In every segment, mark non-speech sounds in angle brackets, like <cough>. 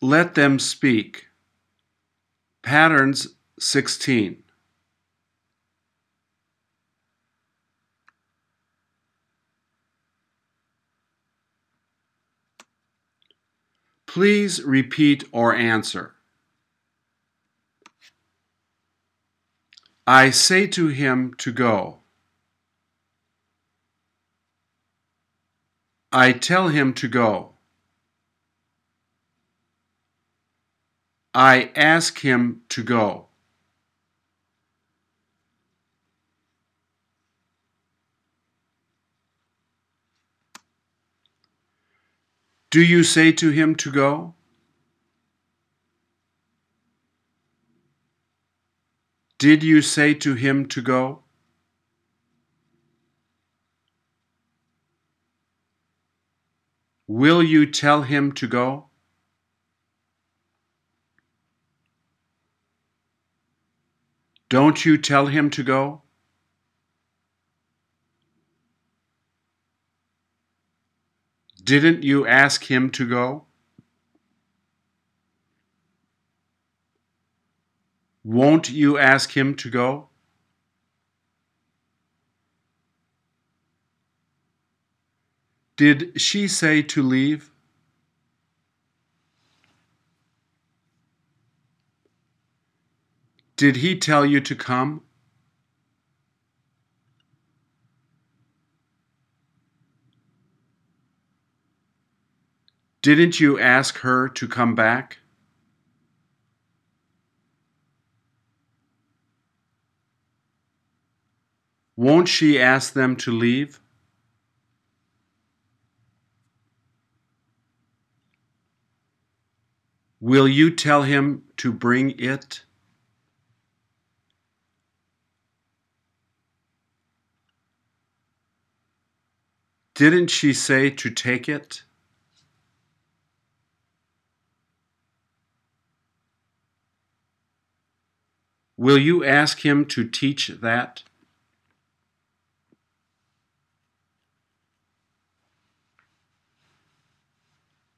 Let them speak. Patterns 16. Please repeat or answer. I say to him to go. I tell him to go. I ask him to go. Do you say to him to go? Did you say to him to go? Will you tell him to go? Don't you tell him to go? Didn't you ask him to go? Won't you ask him to go? Did she say to leave? Did he tell you to come? Didn't you ask her to come back? Won't she ask them to leave? Will you tell him to bring it? Didn't she say to take it? Will you ask him to teach that?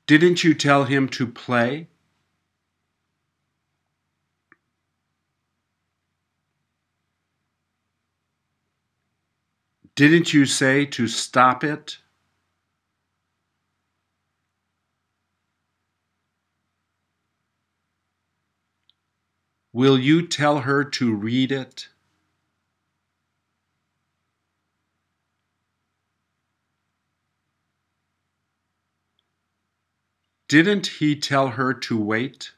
Didn't you tell him to play? Didn't you say to stop it? Will you tell her to read it? Didn't he tell her to wait?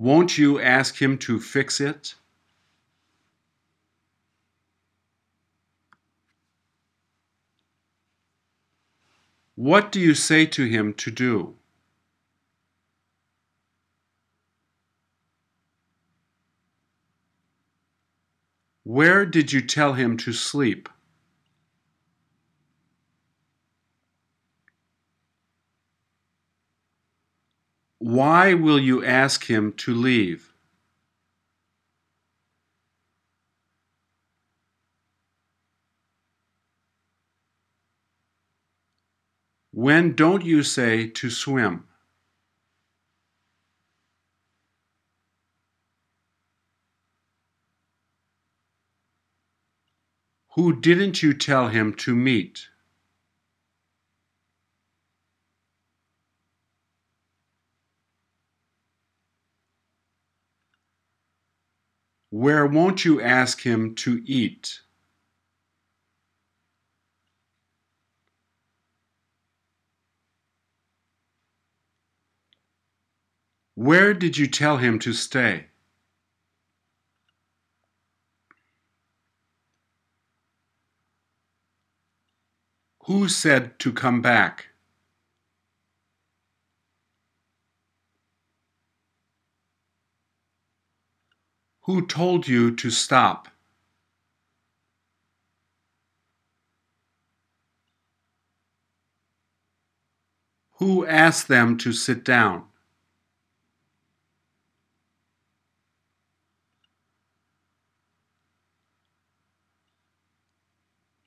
Won't you ask him to fix it? What do you say to him to do? Where did you tell him to sleep? Why will you ask him to leave? When don't you say to swim? Who didn't you tell him to meet? Where won't you ask him to eat? Where did you tell him to stay? Who said to come back? Who told you to stop? Who asked them to sit down?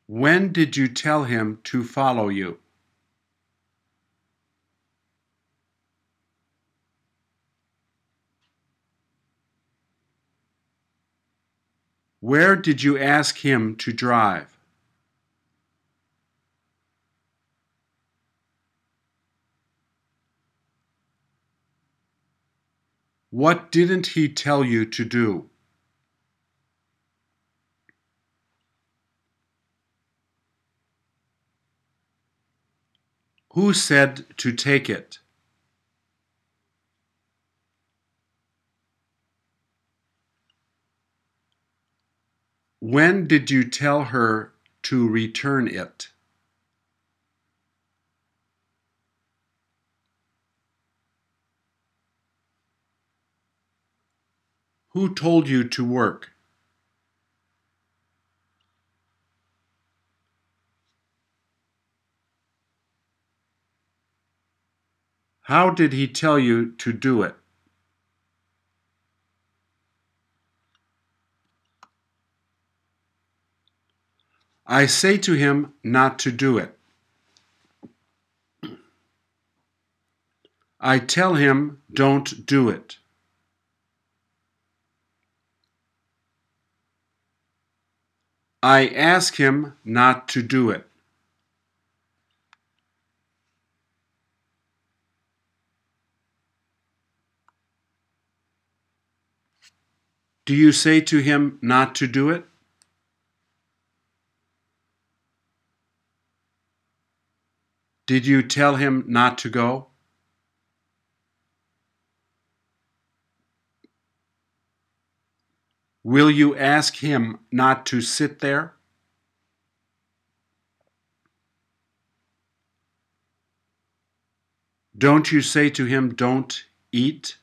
When did you tell him to follow you? Where did you ask him to drive? What didn't he tell you to do? Who said to take it? When did you tell her to return it? Who told you to work? How did he tell you to do it? I say to him not to do it. I tell him don't do it. I ask him not to do it. Do you say to him not to do it? Did you tell him not to go? Will you ask him not to sit there? Don't you say to him, don't eat?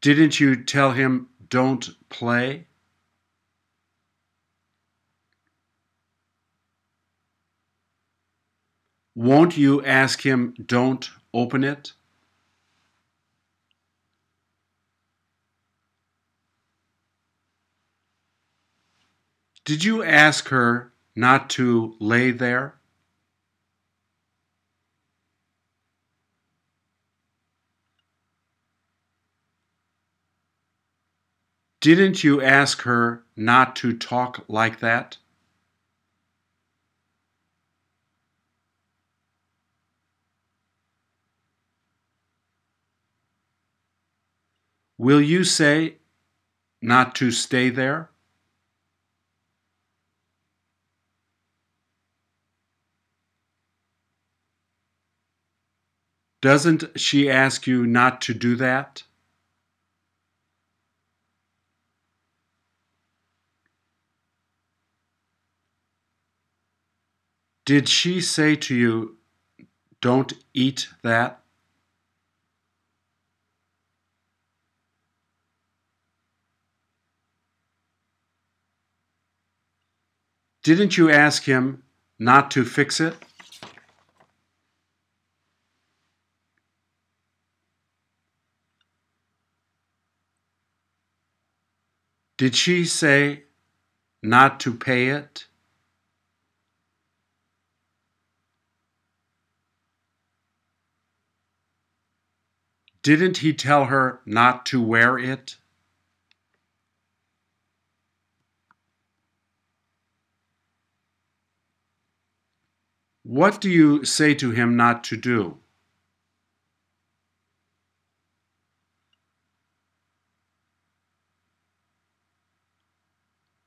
Didn't you tell him, don't play? Won't you ask him, don't open it? Did you ask her not to lay there? Didn't you ask her not to talk like that? Will you say not to stay there? Doesn't she ask you not to do that? Did she say to you, don't eat that? Didn't you ask him not to fix it? Did she say not to pay it? Didn't he tell her not to wear it? What do you say to him not to do?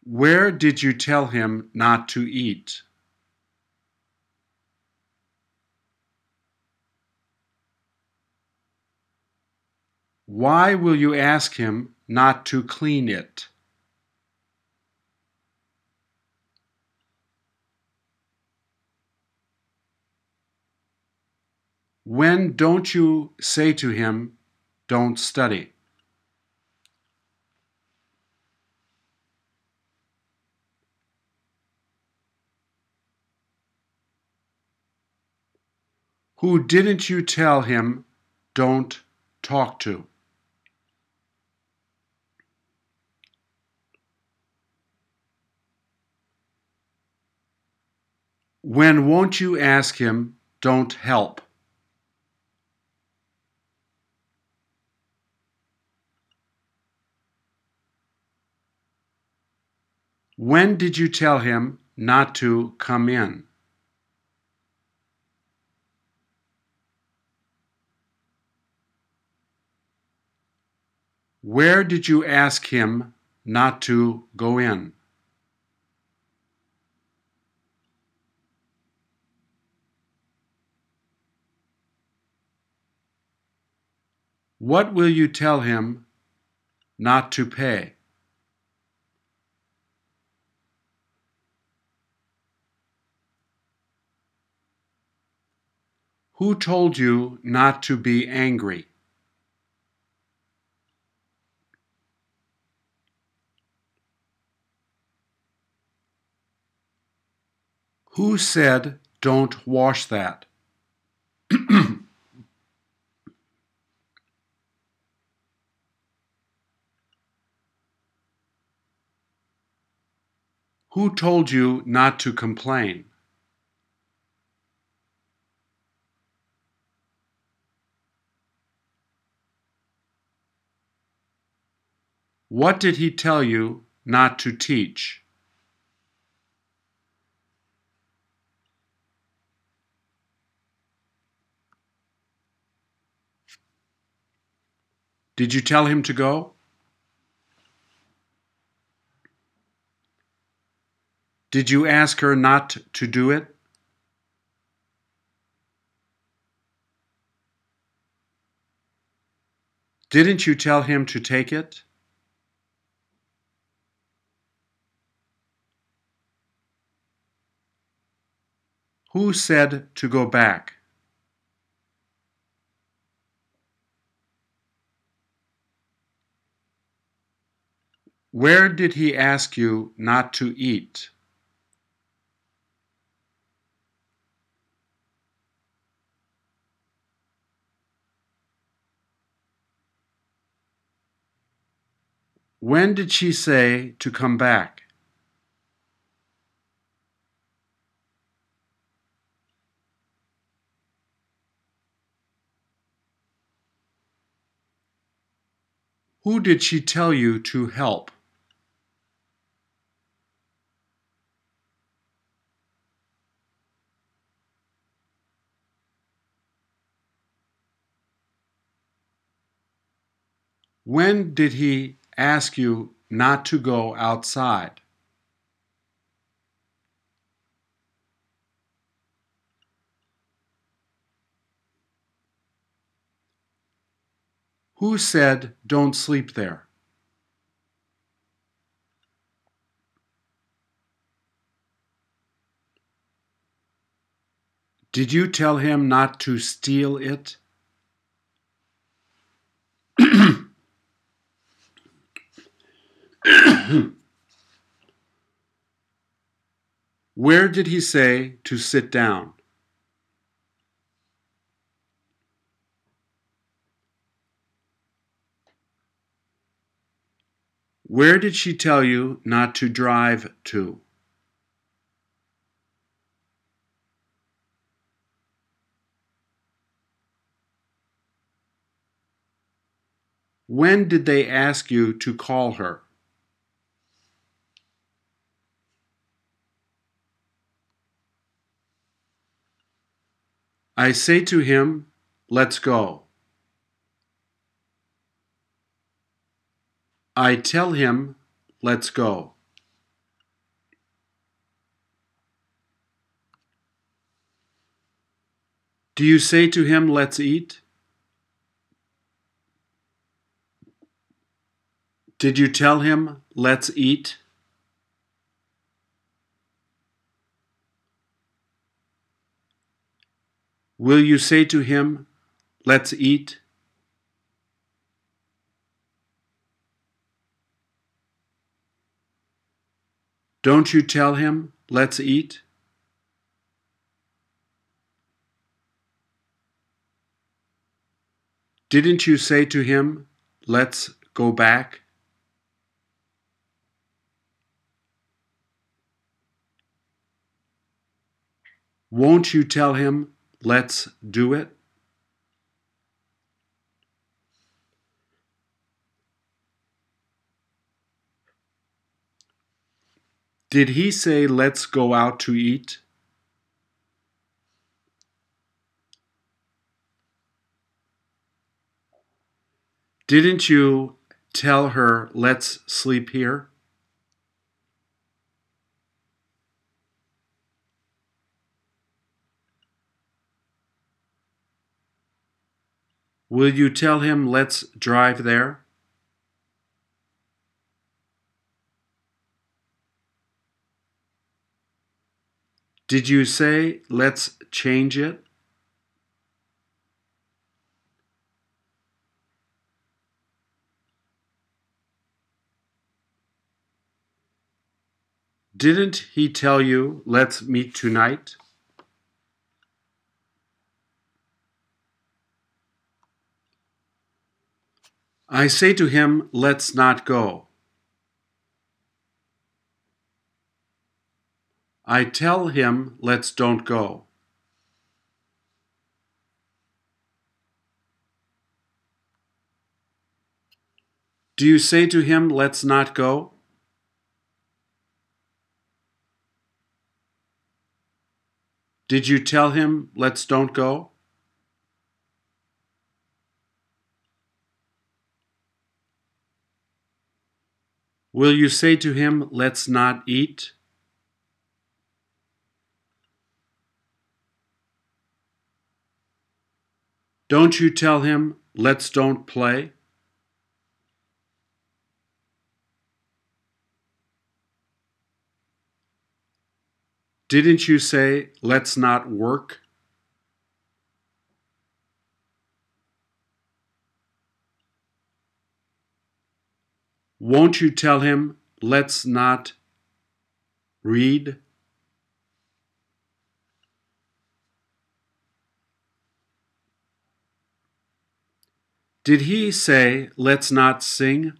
Where did you tell him not to eat? Why will you ask him not to clean it? When don't you say to him, don't study? Who didn't you tell him, don't talk to? When won't you ask him, don't help? When did you tell him not to come in? Where did you ask him not to go in? What will you tell him not to pay? Who told you not to be angry? Who said don't wash that? <clears throat> Who told you not to complain? What did he tell you not to teach? Did you tell him to go? Did you ask her not to do it? Didn't you tell him to take it? Who said to go back? Where did he ask you not to eat? When did she say to come back? Who did she tell you to help? When did he ask you not to go outside? Who said don't sleep there? Did you tell him not to steal it? <clears throat> Where did he say to sit down? Where did she tell you not to drive to? When did they ask you to call her? I say to him, Let's go. I tell him, Let's go. Do you say to him, Let's eat? Did you tell him, Let's eat? Will you say to him, Let's eat? Don't you tell him, Let's eat? Didn't you say to him, Let's go back? Won't you tell him, let's do it? Did he say, let's go out to eat? Didn't you tell her, let's sleep here? Will you tell him, let's drive there? Did you say, let's change it? Didn't he tell you, let's meet tonight? I say to him, let's not go. I tell him, let's don't go. Do you say to him, let's not go? Did you tell him, let's don't go? Will you say to him, let's not eat? Don't you tell him, let's don't play? Didn't you say, let's not work? Won't you tell him, let's not read? Did he say, let's not sing?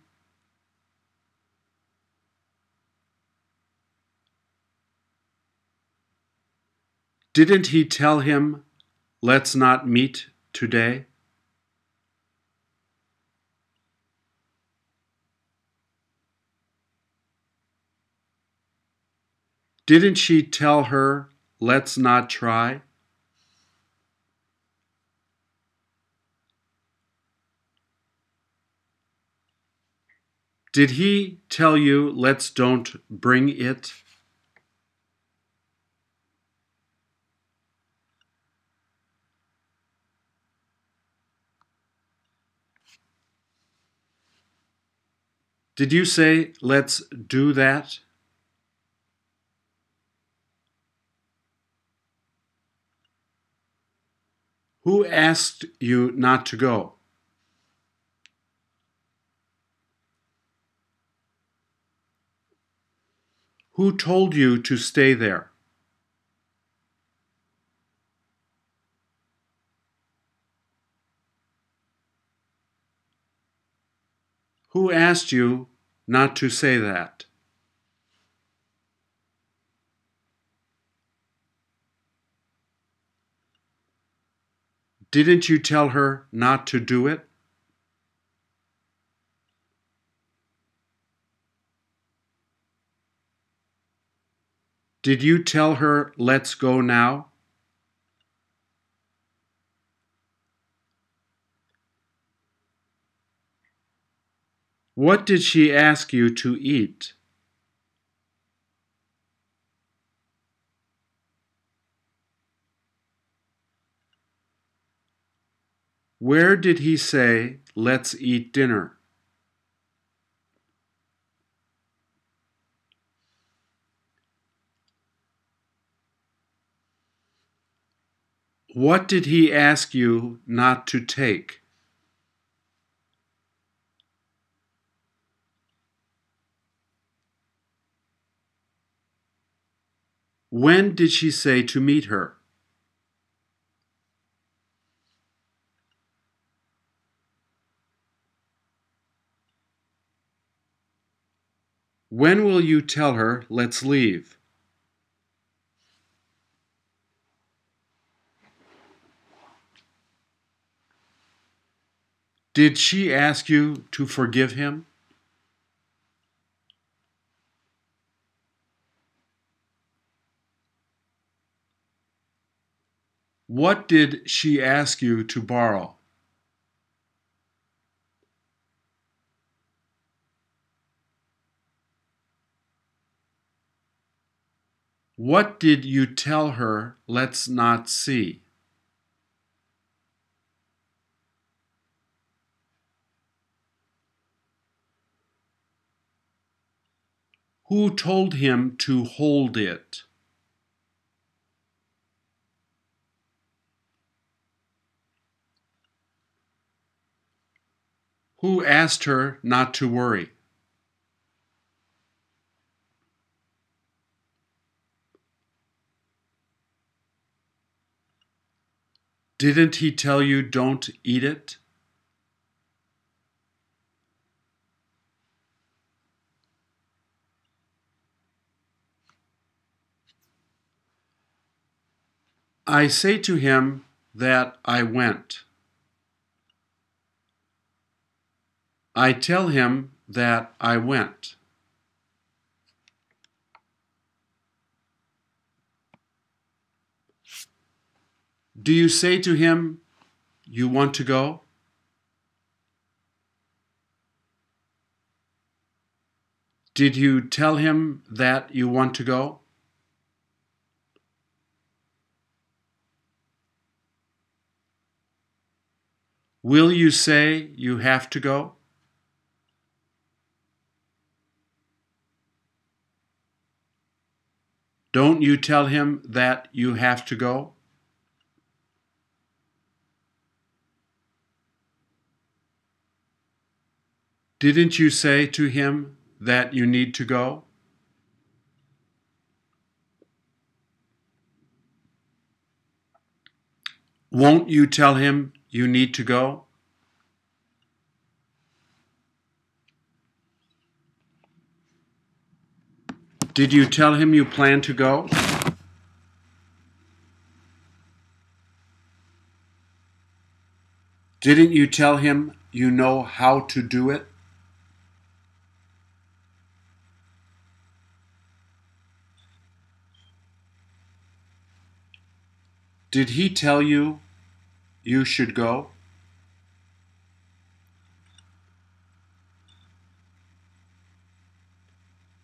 Didn't he tell him, let's not meet today? Didn't she tell her, let's not try? Did he tell you, let's don't bring it? Did you say, let's do that? Who asked you not to go? Who told you to stay there? Who asked you not to say that? Didn't you tell her not to do it? Did you tell her, let's go now? What did she ask you to eat? Where did he say, let's eat dinner? What did he ask you not to take? When did she say to meet her? When will you tell her, let's leave? Did she ask you to forgive him? What did she ask you to borrow? What did you tell her let's not see? Who told him to hold it? Who asked her not to worry? Didn't he tell you don't eat it? I say to him that I went. I tell him that I went. Do you say to him, You want to go? Did you tell him that you want to go? Will you say you have to go? Don't you tell him that you have to go? Didn't you say to him that you need to go? Won't you tell him you need to go? Did you tell him you plan to go? Didn't you tell him you know how to do it? Did he tell you you should go?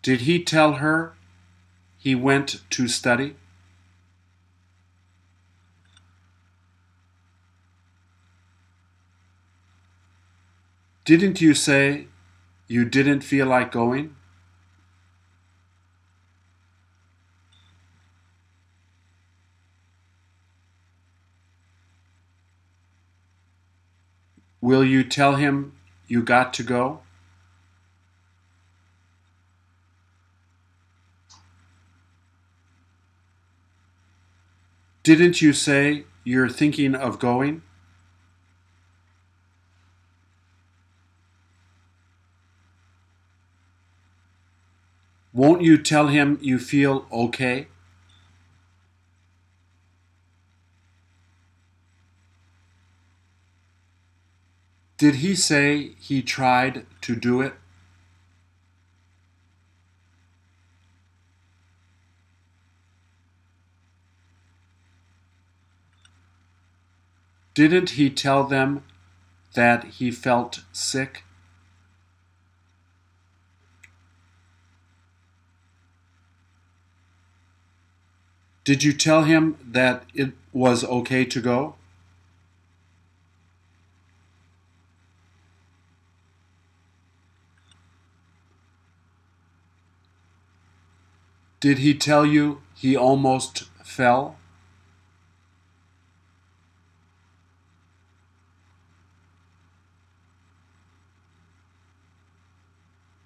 Did he tell her he went to study? Didn't you say you didn't feel like going? Will you tell him you got to go? Didn't you say you're thinking of going? Won't you tell him you feel okay? Did he say he tried to do it? Didn't he tell them that he felt sick? Did you tell him that it was okay to go? Did he tell you he almost fell?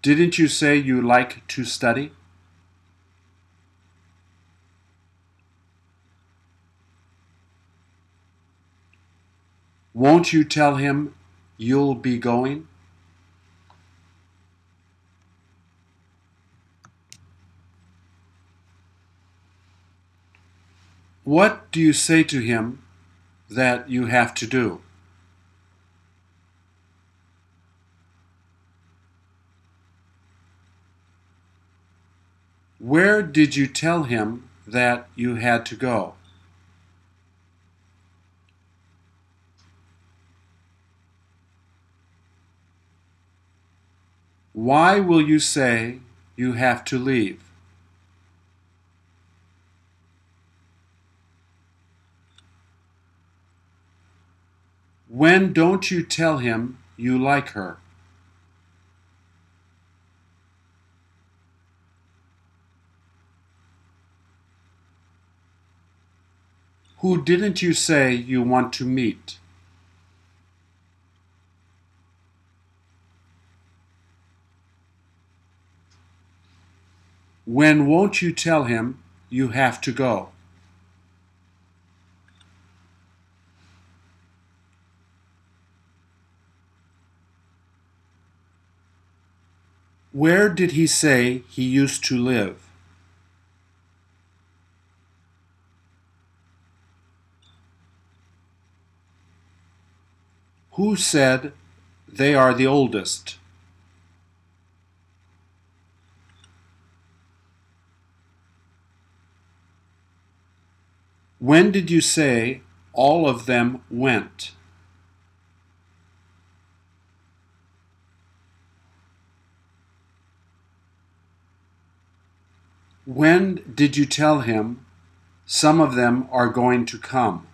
Didn't you say you like to study? Won't you tell him you'll be going? What do you say to him that you have to do? Where did you tell him that you had to go? Why will you say you have to leave? When don't you tell him you like her? Who didn't you say you want to meet? When won't you tell him you have to go? Where did he say he used to live? Who said they are the oldest? When did you say all of them went? When did you tell him some of them are going to come?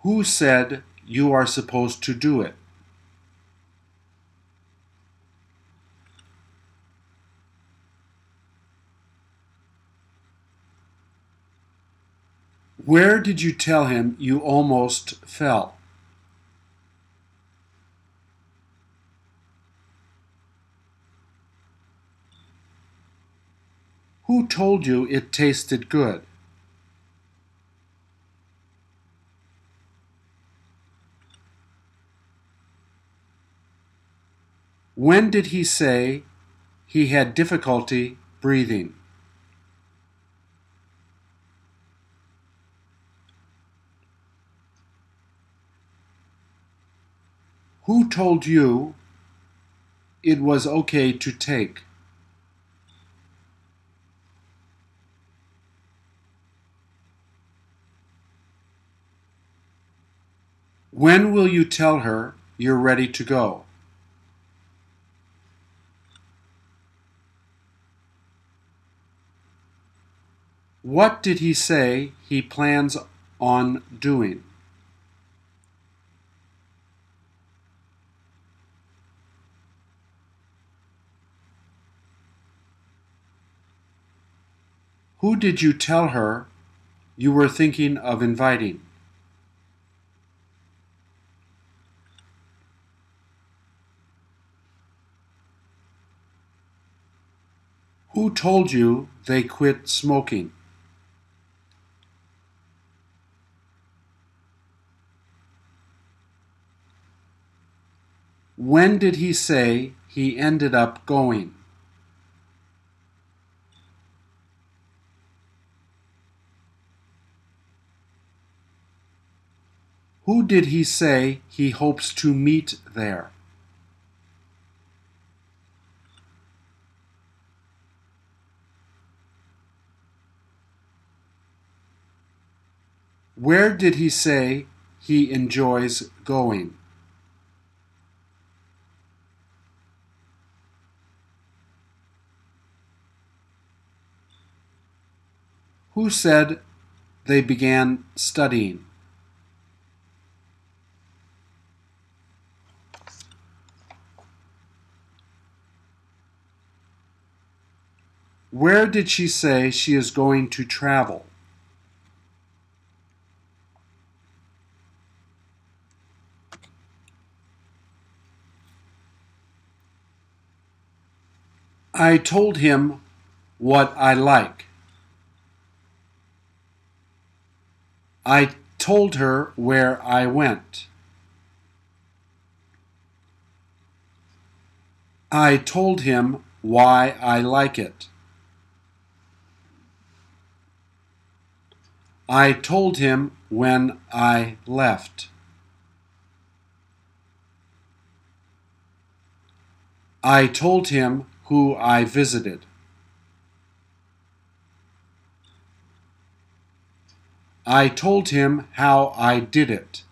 Who said you are supposed to do it? Where did you tell him you almost fell? Who told you it tasted good? When did he say he had difficulty breathing? Who told you it was okay to take? When will you tell her you're ready to go? What did he say he plans on doing? Who did you tell her you were thinking of inviting? Who told you they quit smoking? When did he say he ended up going? Who did he say he hopes to meet there? Where did he say he enjoys going? Who said they began studying? Where did she say she is going to travel? I told him what I like. I told her where I went. I told him why I like it. I told him when I left. I told him who I visited. I told him how I did it.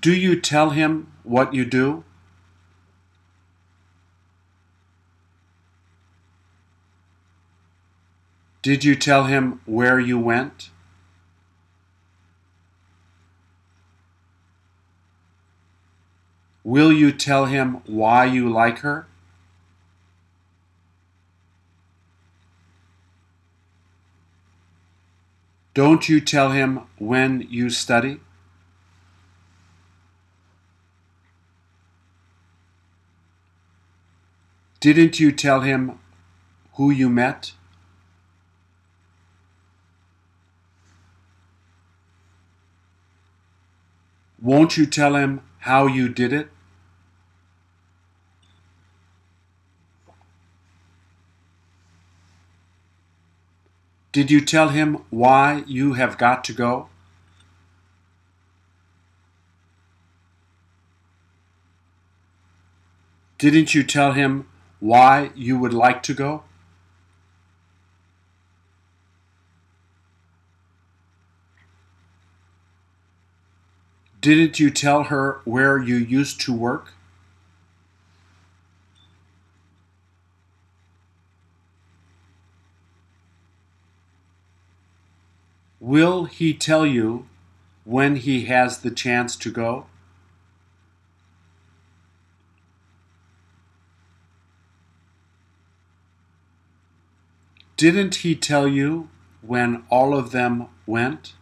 Do you tell him what you do? Did you tell him where you went? Will you tell him why you like her? Don't you tell him when you study? Didn't you tell him who you met? Won't you tell him how you did it? Did you tell him why you have got to go? Didn't you tell him why you would like to go? Didn't you tell her where you used to work? Will he tell you when he has the chance to go? Didn't he tell you when all of them went?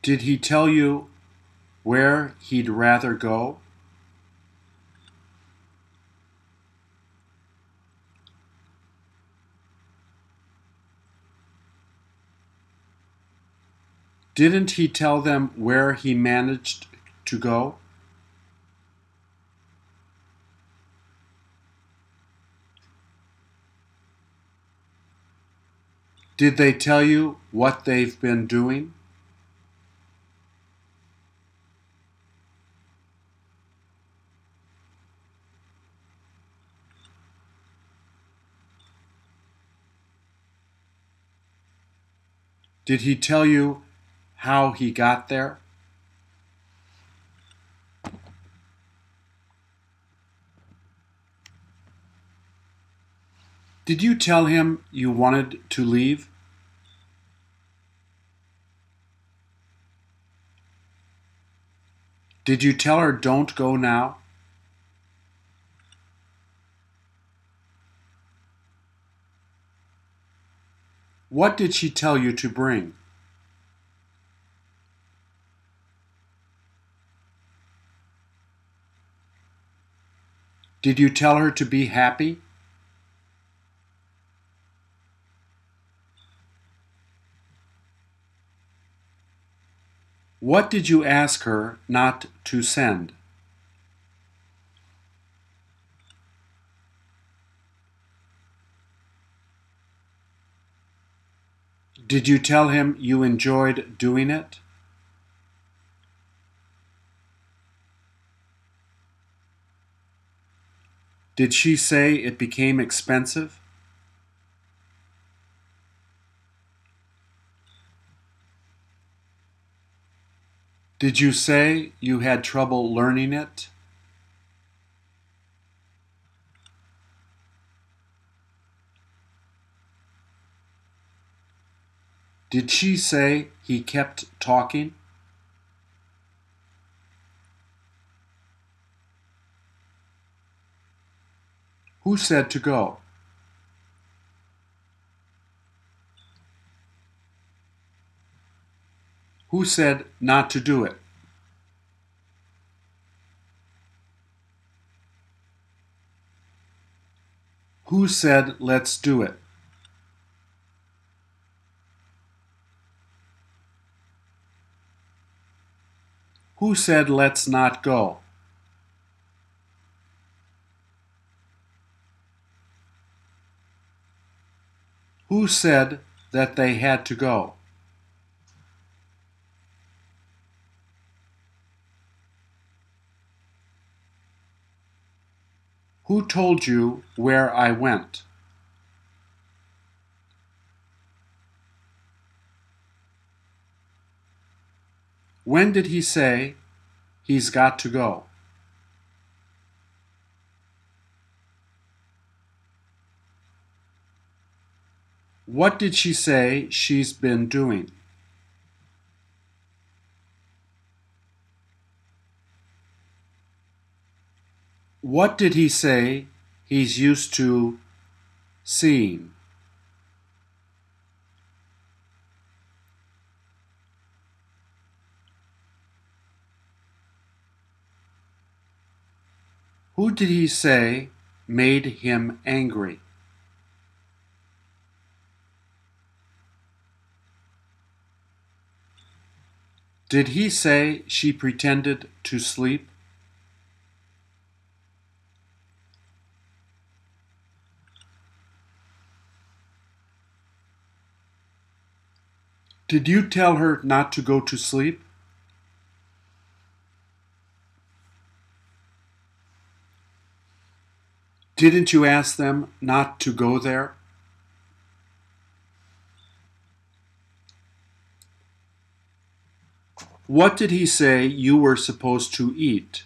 Did he tell you where he'd rather go? Didn't he tell them where he managed to go? Did they tell you what they've been doing? Did he tell you how he got there? Did you tell him you wanted to leave? Did you tell her don't go now? What did she tell you to bring? Did you tell her to be happy? What did you ask her not to send? Did you tell him you enjoyed doing it? Did she say it became expensive? Did you say you had trouble learning it? Did she say he kept talking? Who said to go? Who said not to do it? Who said let's do it? Who said let's not go? Who said that they had to go? Who told you where I went? When did he say he's got to go? What did she say she's been doing? What did he say he's used to seeing? Who did he say made him angry? Did he say she pretended to sleep? Did you tell her not to go to sleep? Didn't you ask them not to go there? What did he say you were supposed to eat?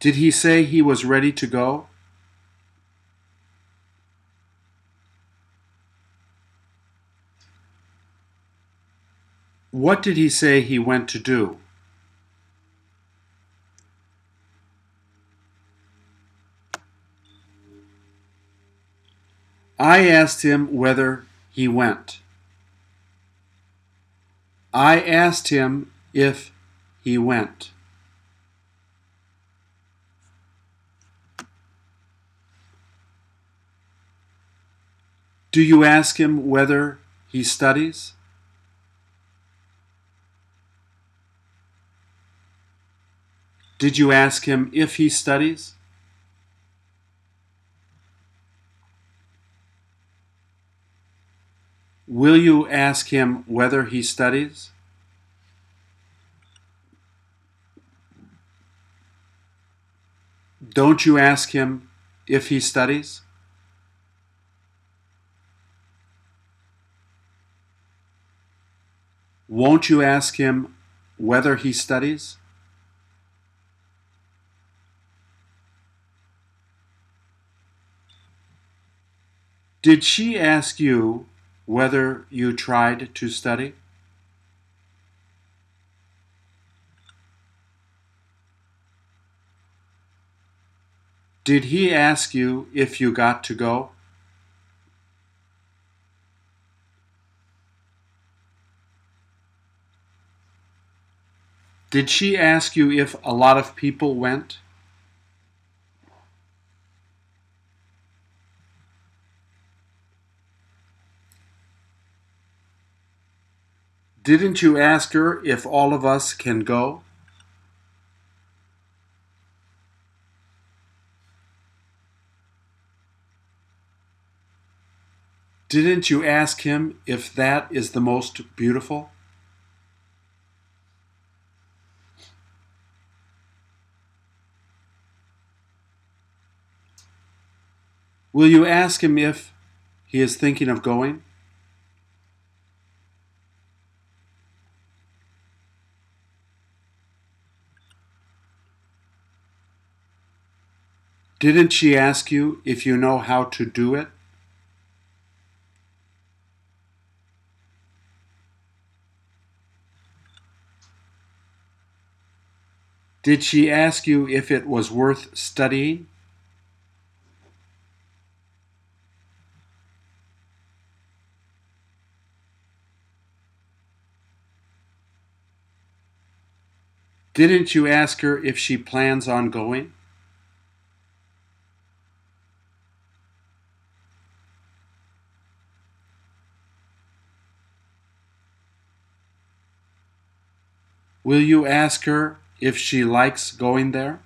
Did he say he was ready to go? What did he say he went to do? I asked him whether he went. I asked him if he went. Do you ask him whether he studies? Did you ask him if he studies? Will you ask him whether he studies? Don't you ask him if he studies? Won't you ask him whether he studies? Did she ask you whether you tried to study? Did he ask you if you got to go? Did she ask you if a lot of people went? Didn't you ask her if all of us can go? Didn't you ask him if that is the most beautiful? Will you ask him if he is thinking of going? Didn't she ask you if you know how to do it? Did she ask you if it was worth studying? Didn't you ask her if she plans on going? Will you ask her if she likes going there?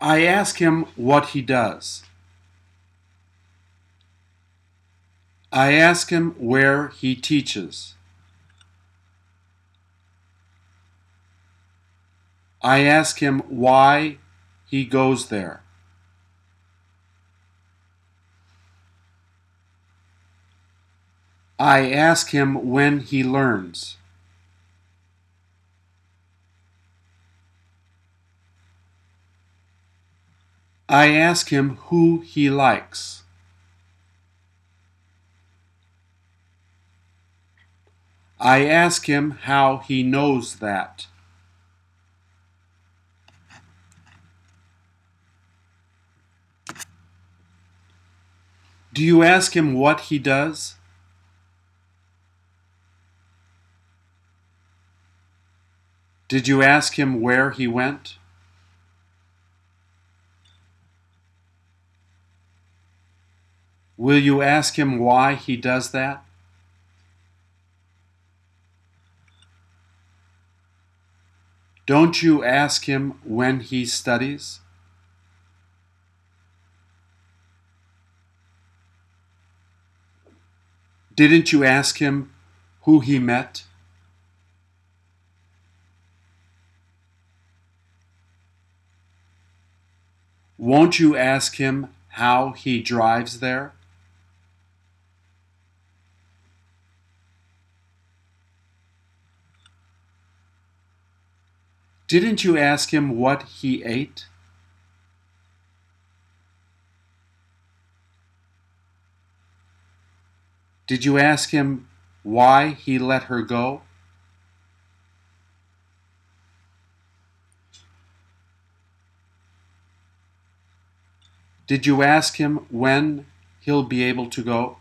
I ask him what he does. I ask him where he teaches. I ask him why he goes there. I ask him when he learns. I ask him who he likes. I ask him how he knows that. Do you ask him what he does? Did you ask him where he went? Will you ask him why he does that? Don't you ask him when he studies? Didn't you ask him who he met? Won't you ask him how he drives there? Didn't you ask him what he ate? Did you ask him why he let her go? Did you ask him when he'll be able to go?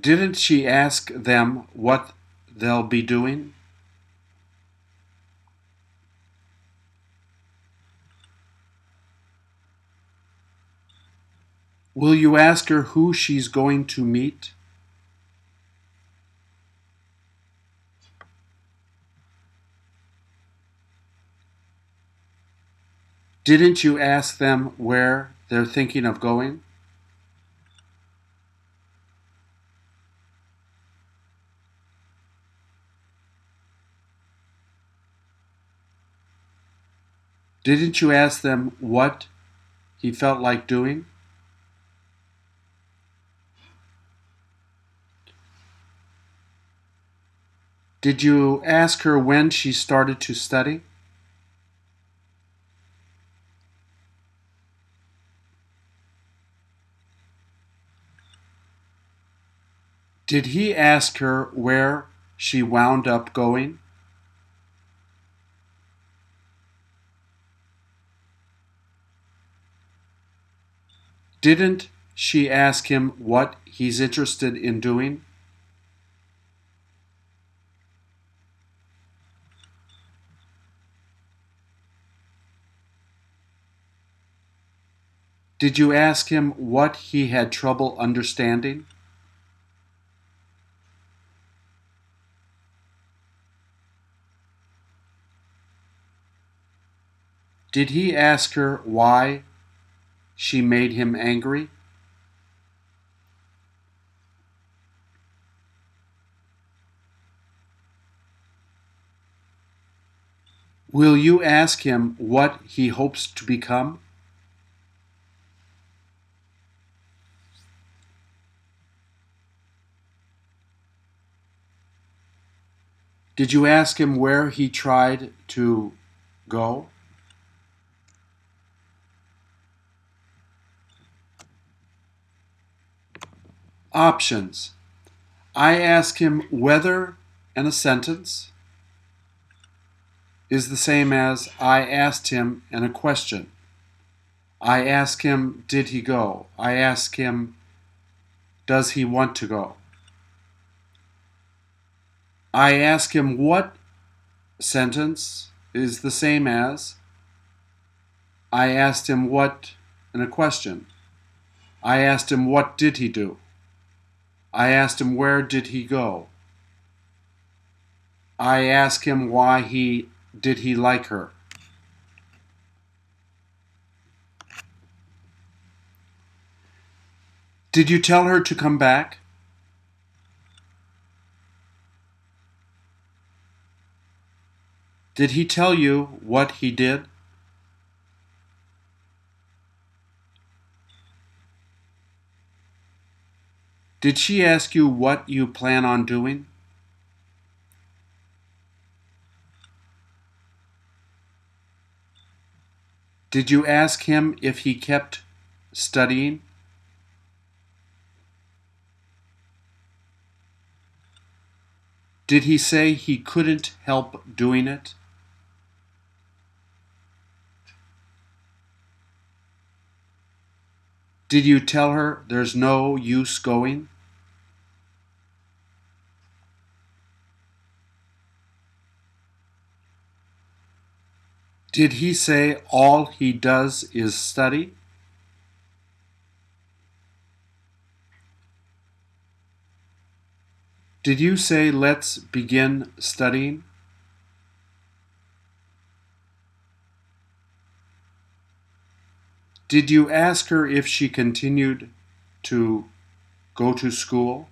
Didn't she ask them what they'll be doing? Will you ask her who she's going to meet? Didn't you ask them where they're thinking of going? Didn't you ask them what he felt like doing? Did you ask her when she started to study? Did he ask her where she wound up going? Didn't she ask him what he's interested in doing? Did you ask him what he had trouble understanding? Did he ask her why she made him angry? Will you ask him what he hopes to become? Did you ask him where he tried to go? Options. I ask him whether and a sentence is the same as I asked him and a question. I ask him, did he go? I ask him, does he want to go? I ask him what sentence is the same as I asked him what, in a question. I asked him what did he do. I asked him where did he go. I asked him why he did he like her. Did you tell her to come back? Did he tell you what he did? Did she ask you what you plan on doing? Did you ask him if he kept studying? Did he say he couldn't help doing it? Did you tell her there's no use going? Did he say all he does is study? Did you say let's begin studying? Did you ask her if she continued to go to school?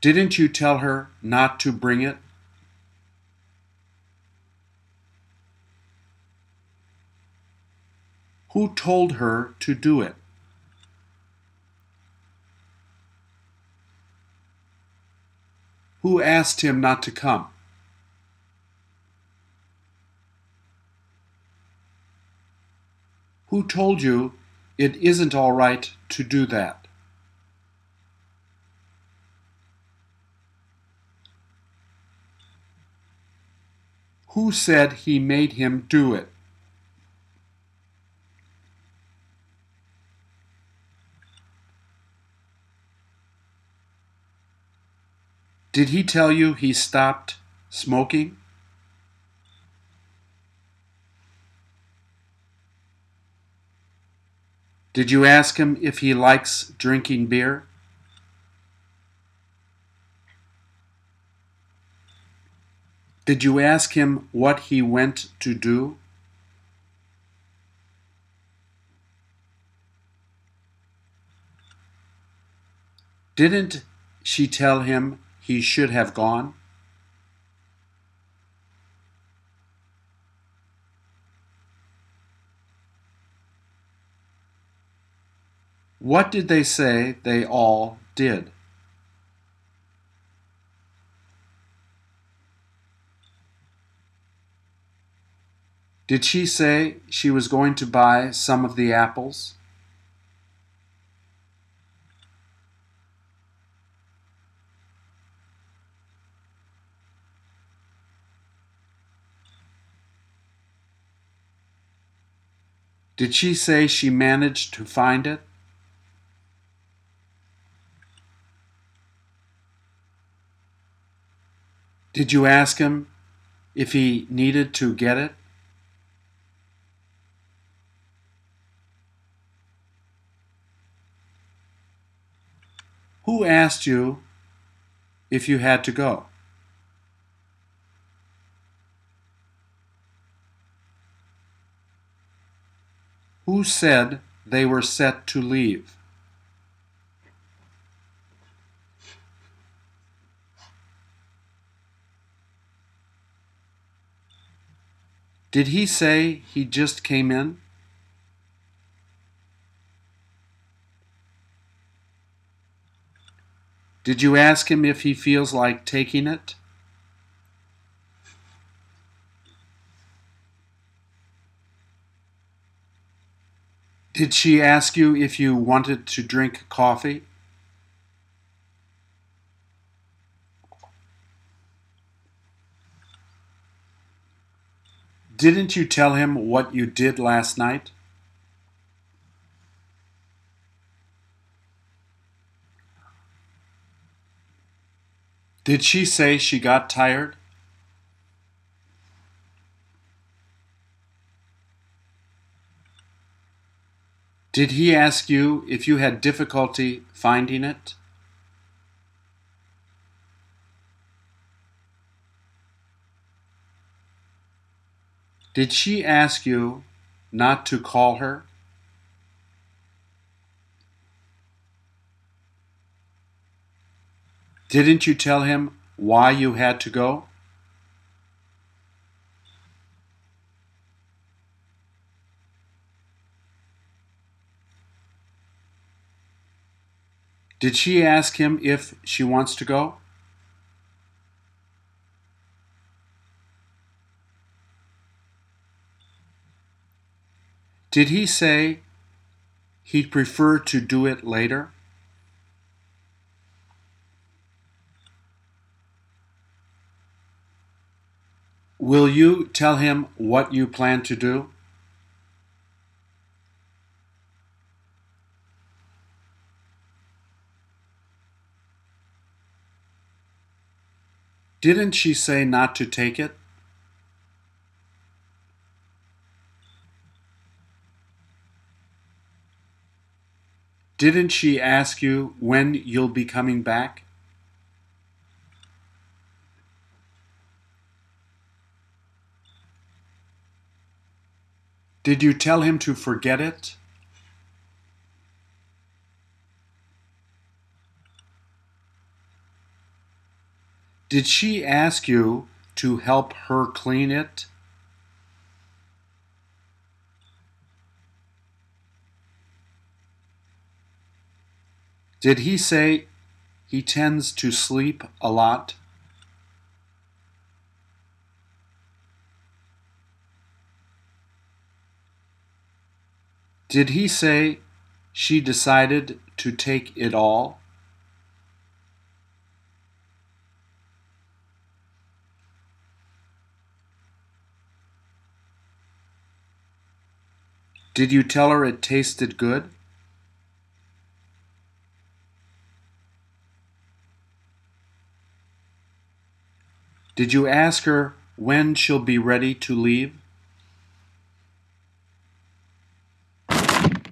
Didn't you tell her not to bring it? Who told her to do it? Who asked him not to come? Who told you it isn't all right to do that? Who said he made him do it? Did he tell you he stopped smoking? Did you ask him if he likes drinking beer? Did you ask him what he went to do? Didn't she tell him he should have gone? What did they say they all did? Did she say she was going to buy some of the apples? Did she say she managed to find it? Did you ask him if he needed to get it? Who asked you if you had to go? Who said they were set to leave? Did he say he just came in? Did you ask him if he feels like taking it? Did she ask you if you wanted to drink coffee? Didn't you tell him what you did last night? Did she say she got tired? Did he ask you if you had difficulty finding it? Did she ask you not to call her? Didn't you tell him why you had to go? Did she ask him if she wants to go? Did he say he'd prefer to do it later? Will you tell him what you plan to do? Didn't she say not to take it? Didn't she ask you when you'll be coming back? Did you tell him to forget it? Did she ask you to help her clean it? Did he say he tends to sleep a lot? Did he say she decided to take it all? Did you tell her it tasted good? Did you ask her when she'll be ready to leave?